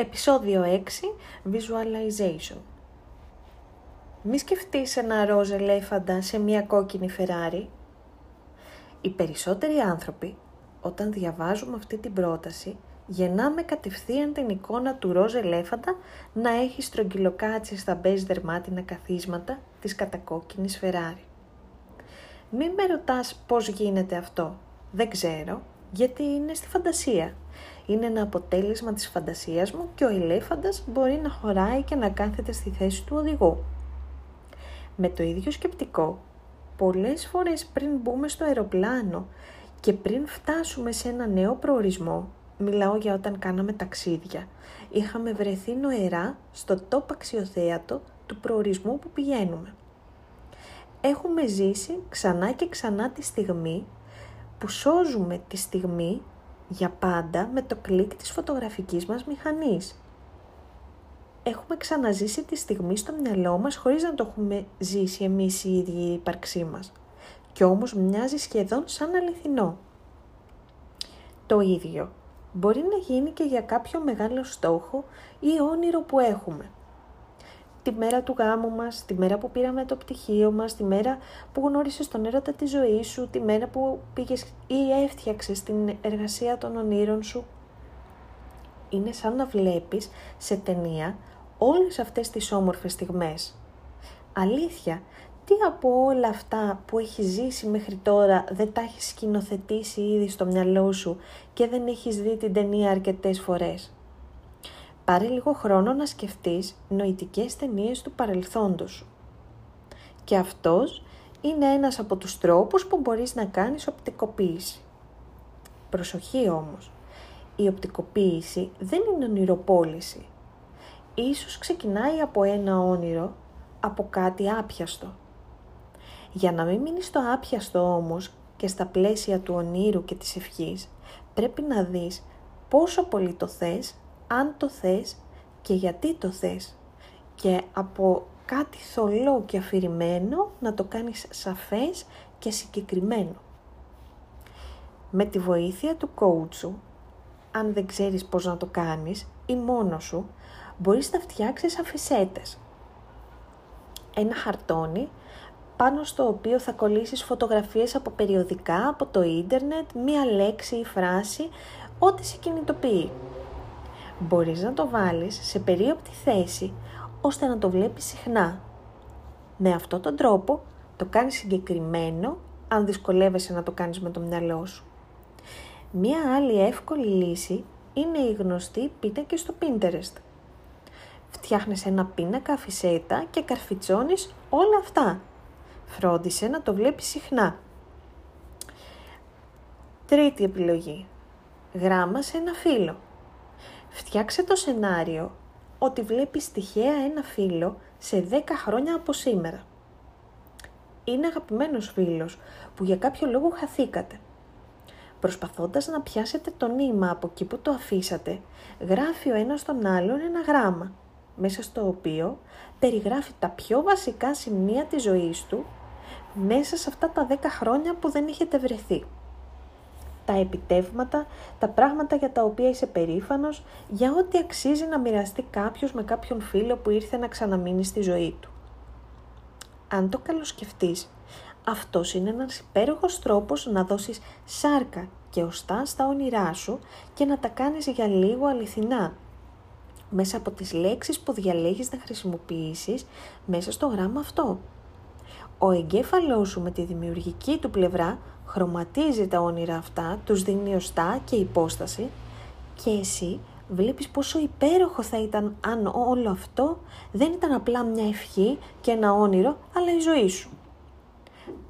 Επισόδιο 6. Visualization. Μη σκεφτείς ένα ροζ ελέφαντα σε μια κόκκινη Φεράρι. Οι περισσότεροι άνθρωποι, όταν διαβάζουμε αυτή την πρόταση, γεννάμε κατευθείαν την εικόνα του ροζ ελέφαντα να έχει στρογγυλοκάτσει στα μπέζ δερμάτινα καθίσματα της κατακόκκινης Φεράρι. Μη με ρωτάς πώς γίνεται αυτό. Δεν ξέρω, γιατί είναι στη φαντασία είναι ένα αποτέλεσμα της φαντασίας μου και ο ελέφαντας μπορεί να χωράει και να κάθεται στη θέση του οδηγού. Με το ίδιο σκεπτικό, πολλές φορές πριν μπούμε στο αεροπλάνο και πριν φτάσουμε σε ένα νέο προορισμό, μιλάω για όταν κάναμε ταξίδια, είχαμε βρεθεί νοερά στο τόπο αξιοθέατο του προορισμού που πηγαίνουμε. Έχουμε ζήσει ξανά και ξανά τη στιγμή που σώζουμε τη στιγμή για πάντα με το κλικ της φωτογραφικής μας μηχανής. Έχουμε ξαναζήσει τη στιγμή στο μυαλό μας χωρίς να το έχουμε ζήσει εμείς οι ίδιοι η ύπαρξή μας. Κι όμως μοιάζει σχεδόν σαν αληθινό. Το ίδιο μπορεί να γίνει και για κάποιο μεγάλο στόχο ή όνειρο που έχουμε τη μέρα του γάμου μας, τη μέρα που πήραμε το πτυχίο μας, τη μέρα που γνώρισες τον έρωτα της ζωής σου, τη μέρα που πήγες ή έφτιαξες την εργασία των ονείρων σου. Είναι σαν να βλέπεις σε ταινία όλες αυτές τις όμορφες στιγμές. Αλήθεια, τι από όλα αυτά που έχεις ζήσει μέχρι τώρα δεν τα έχεις σκηνοθετήσει ήδη στο μυαλό σου και δεν έχεις δει την ταινία αρκετές φορές; Πάρε λίγο χρόνο να σκεφτείς νοητικές ταινίες του παρελθόντος σου. Και αυτός είναι ένας από τους τρόπους που μπορείς να κάνεις οπτικοποίηση. Προσοχή όμως, η οπτικοποίηση δεν είναι ονειροπόληση. Ίσως ξεκινάει από ένα όνειρο, από κάτι άπιαστο. Για να μην μείνεις στο άπιαστο όμως και στα πλαίσια του ονείρου και της ευχής, πρέπει να δεις πόσο πολύ το θες αν το θες και γιατί το θες και από κάτι θολό και αφηρημένο να το κάνεις σαφές και συγκεκριμένο. Με τη βοήθεια του coach σου, αν δεν ξέρεις πώς να το κάνεις ή μόνος σου, μπορείς να φτιάξεις αφισέτες. Ένα χαρτόνι πάνω στο οποίο θα κολλήσεις φωτογραφίες από περιοδικά, από το ίντερνετ, μία λέξη ή φράση, ό,τι σε κινητοποιεί μπορείς να το βάλεις σε περίοπτη θέση ώστε να το βλέπεις συχνά. Με αυτόν τον τρόπο το κάνεις συγκεκριμένο αν δυσκολεύεσαι να το κάνεις με το μυαλό σου. Μία άλλη εύκολη λύση είναι η γνωστή πίνακη στο Pinterest. Φτιάχνεις ένα πίνακα αφισέτα και καρφιτσώνεις όλα αυτά. Φρόντισε να το βλέπεις συχνά. Τρίτη επιλογή. Γράμμα σε ένα φύλλο. Φτιάξε το σενάριο ότι βλέπεις τυχαία ένα φίλο σε 10 χρόνια από σήμερα. Είναι αγαπημένος φίλος που για κάποιο λόγο χαθήκατε. Προσπαθώντας να πιάσετε το νήμα από εκεί που το αφήσατε, γράφει ο ένας τον άλλον ένα γράμμα, μέσα στο οποίο περιγράφει τα πιο βασικά σημεία της ζωής του μέσα σε αυτά τα 10 χρόνια που δεν έχετε βρεθεί τα επιτεύγματα, τα πράγματα για τα οποία είσαι περήφανος, για ό,τι αξίζει να μοιραστεί κάποιος με κάποιον φίλο που ήρθε να ξαναμείνει στη ζωή του. Αν το καλοσκεφτείς, αυτός είναι ένας υπέροχος τρόπος να δώσεις σάρκα και οστά στα όνειρά σου και να τα κάνεις για λίγο αληθινά, μέσα από τις λέξεις που διαλέγεις να χρησιμοποιήσεις μέσα στο γράμμα αυτό. Ο εγκέφαλός σου με τη δημιουργική του πλευρά χρωματίζει τα όνειρα αυτά, τους δίνει οστά και υπόσταση και εσύ βλέπεις πόσο υπέροχο θα ήταν αν όλο αυτό δεν ήταν απλά μια ευχή και ένα όνειρο, αλλά η ζωή σου.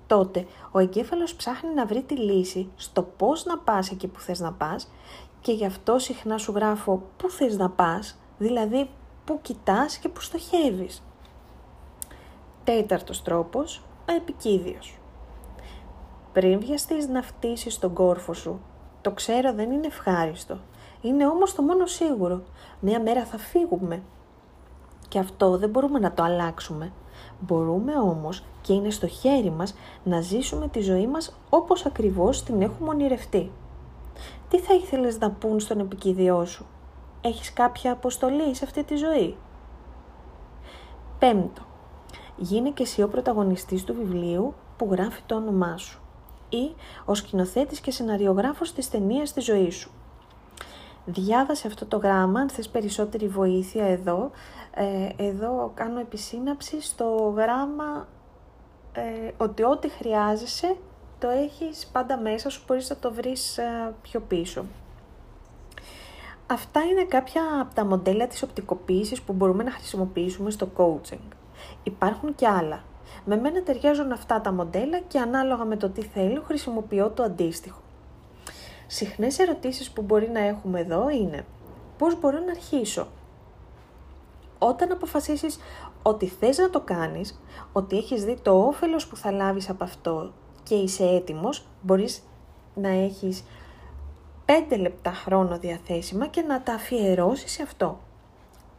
Τότε ο εγκέφαλος ψάχνει να βρει τη λύση στο πώς να πας εκεί που θες να πας και γι' αυτό συχνά σου γράφω πού θες να πας, δηλαδή πού κοιτάς και πού στοχεύεις. Τέταρτος τρόπος, ο επικίδιος. Πριν βιαστείς να φτύσεις τον κόρφο σου, το ξέρω δεν είναι ευχάριστο. Είναι όμως το μόνο σίγουρο. Μια μέρα θα φύγουμε. Και αυτό δεν μπορούμε να το αλλάξουμε. Μπορούμε όμως και είναι στο χέρι μας να ζήσουμε τη ζωή μας όπως ακριβώς την έχουμε ονειρευτεί. Τι θα ήθελες να πούν στον επικίδιό σου; Έχεις κάποια αποστολή σε αυτή τη ζωή; Πέμπτο. Γίνε και εσύ ο πρωταγωνιστής του βιβλίου που γράφει το όνομά σου ή ο σκηνοθέτης και σεναριογράφος της ταινίας στη ζωής σου. Διάβασε αυτό το γράμμα, αν θες περισσότερη βοήθεια εδώ. Ε, εδώ κάνω επισύναψη στο γράμμα ε, ότι ό,τι χρειάζεσαι το έχεις πάντα μέσα σου, μπορείς να το βρεις ε, πιο πίσω. Αυτά είναι κάποια από τα μοντέλα της οπτικοποίησης που μπορούμε να χρησιμοποιήσουμε στο coaching. Υπάρχουν και άλλα. Με μένα ταιριάζουν αυτά τα μοντέλα και ανάλογα με το τι θέλω χρησιμοποιώ το αντίστοιχο. Συχνές ερωτήσεις που μπορεί να έχουμε εδώ είναι πώς μπορώ να αρχίσω; Όταν αποφασίσεις ότι θες να το κάνεις, ότι έχεις δει το όφελος που θα λάβεις από αυτό και είσαι έτοιμος, μπορείς να έχεις 5 λεπτά χρόνο διαθέσιμα και να τα αφιερώσεις σε αυτό.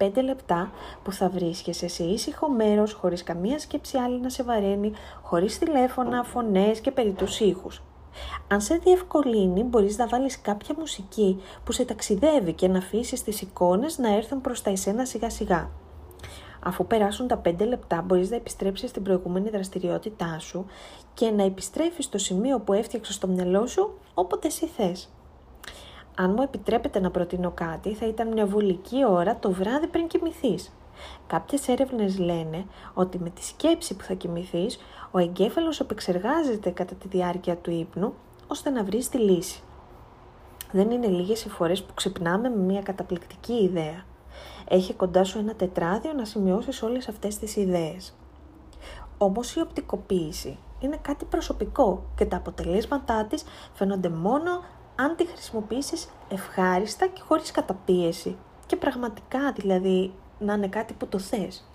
5 λεπτά που θα βρίσκεσαι σε ήσυχο μέρος, χωρίς καμία σκέψη άλλη να σε βαραίνει, χωρίς τηλέφωνα, φωνές και περί τους ήχους. Αν σε διευκολύνει, μπορείς να βάλεις κάποια μουσική που σε ταξιδεύει και να αφήσεις τις εικόνες να έρθουν προς τα εσένα σιγά σιγά. Αφού περάσουν τα 5 λεπτά, μπορείς να επιστρέψεις στην προηγούμενη δραστηριότητά σου και να επιστρέφεις στο σημείο που έφτιαξες στο μυαλό σου όποτε εσύ θες. Αν μου επιτρέπετε να προτείνω κάτι, θα ήταν μια βουλική ώρα το βράδυ πριν κοιμηθείς. Κάποιες έρευνες λένε ότι με τη σκέψη που θα κοιμηθείς, ο εγκέφαλος επεξεργάζεται κατά τη διάρκεια του ύπνου, ώστε να βρεις τη λύση. Δεν είναι λίγες οι φορές που ξυπνάμε με μια καταπληκτική ιδέα. Έχει κοντά σου ένα τετράδιο να σημειώσεις όλες αυτές τις ιδέες. Όμως η οπτικοποίηση είναι κάτι προσωπικό και τα αποτελέσματά της φαίνονται μόνο αν τη χρησιμοποιήσεις ευχάριστα και χωρίς καταπίεση και πραγματικά δηλαδή να είναι κάτι που το θες.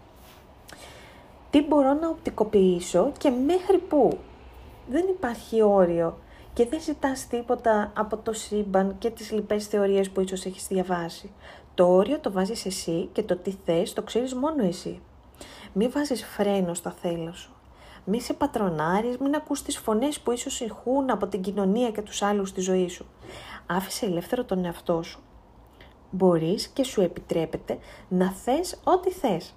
Τι μπορώ να οπτικοποιήσω και μέχρι πού; Δεν υπάρχει όριο και δεν ζητάς τίποτα από το σύμπαν και τις λοιπές θεωρίες που ίσως έχεις διαβάσει. Το όριο το βάζεις εσύ και το τι θες το ξέρεις μόνο εσύ. Μη βάζεις φρένο στα θέλω σου. Μη σε πατρονάρεις, μην ακούς τις φωνές που ίσως ηχούν από την κοινωνία και τους άλλους στη ζωή σου. Άφησε ελεύθερο τον εαυτό σου. Μπορείς και σου επιτρέπεται να θες ό,τι θες.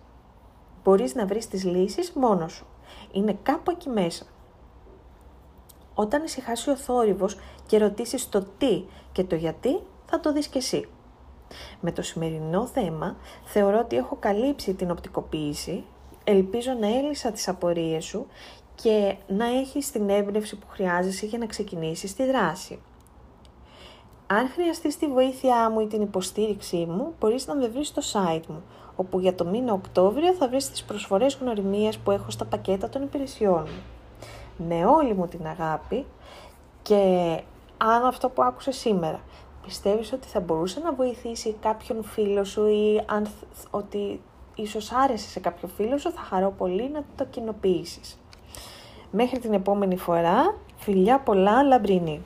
Μπορείς να βρεις τις λύσεις μόνος σου. Είναι κάπου εκεί μέσα. Όταν ησυχάσει ο θόρυβος και ρωτήσεις το τι και το γιατί, θα το δεις και εσύ. Με το σημερινό θέμα θεωρώ ότι έχω καλύψει την οπτικοποίηση Ελπίζω να έλυσα τις απορίες σου και να έχεις την έμπνευση που χρειάζεσαι για να ξεκινήσεις τη δράση. Αν χρειαστείς τη βοήθειά μου ή την υποστήριξή μου, μπορείς να με βρεις στο site μου, όπου για το μήνα Οκτώβριο θα βρεις τις προσφορές γνωριμίας που έχω στα πακέτα των υπηρεσιών μου. Με όλη μου την αγάπη και αν αυτό που άκουσες σήμερα πιστεύεις ότι θα μπορούσε να βοηθήσει κάποιον φίλο σου ή αν, ότι ίσως άρεσε σε κάποιο φίλο σου, θα χαρώ πολύ να το κοινοποιήσεις. Μέχρι την επόμενη φορά, φιλιά πολλά λαμπρινή.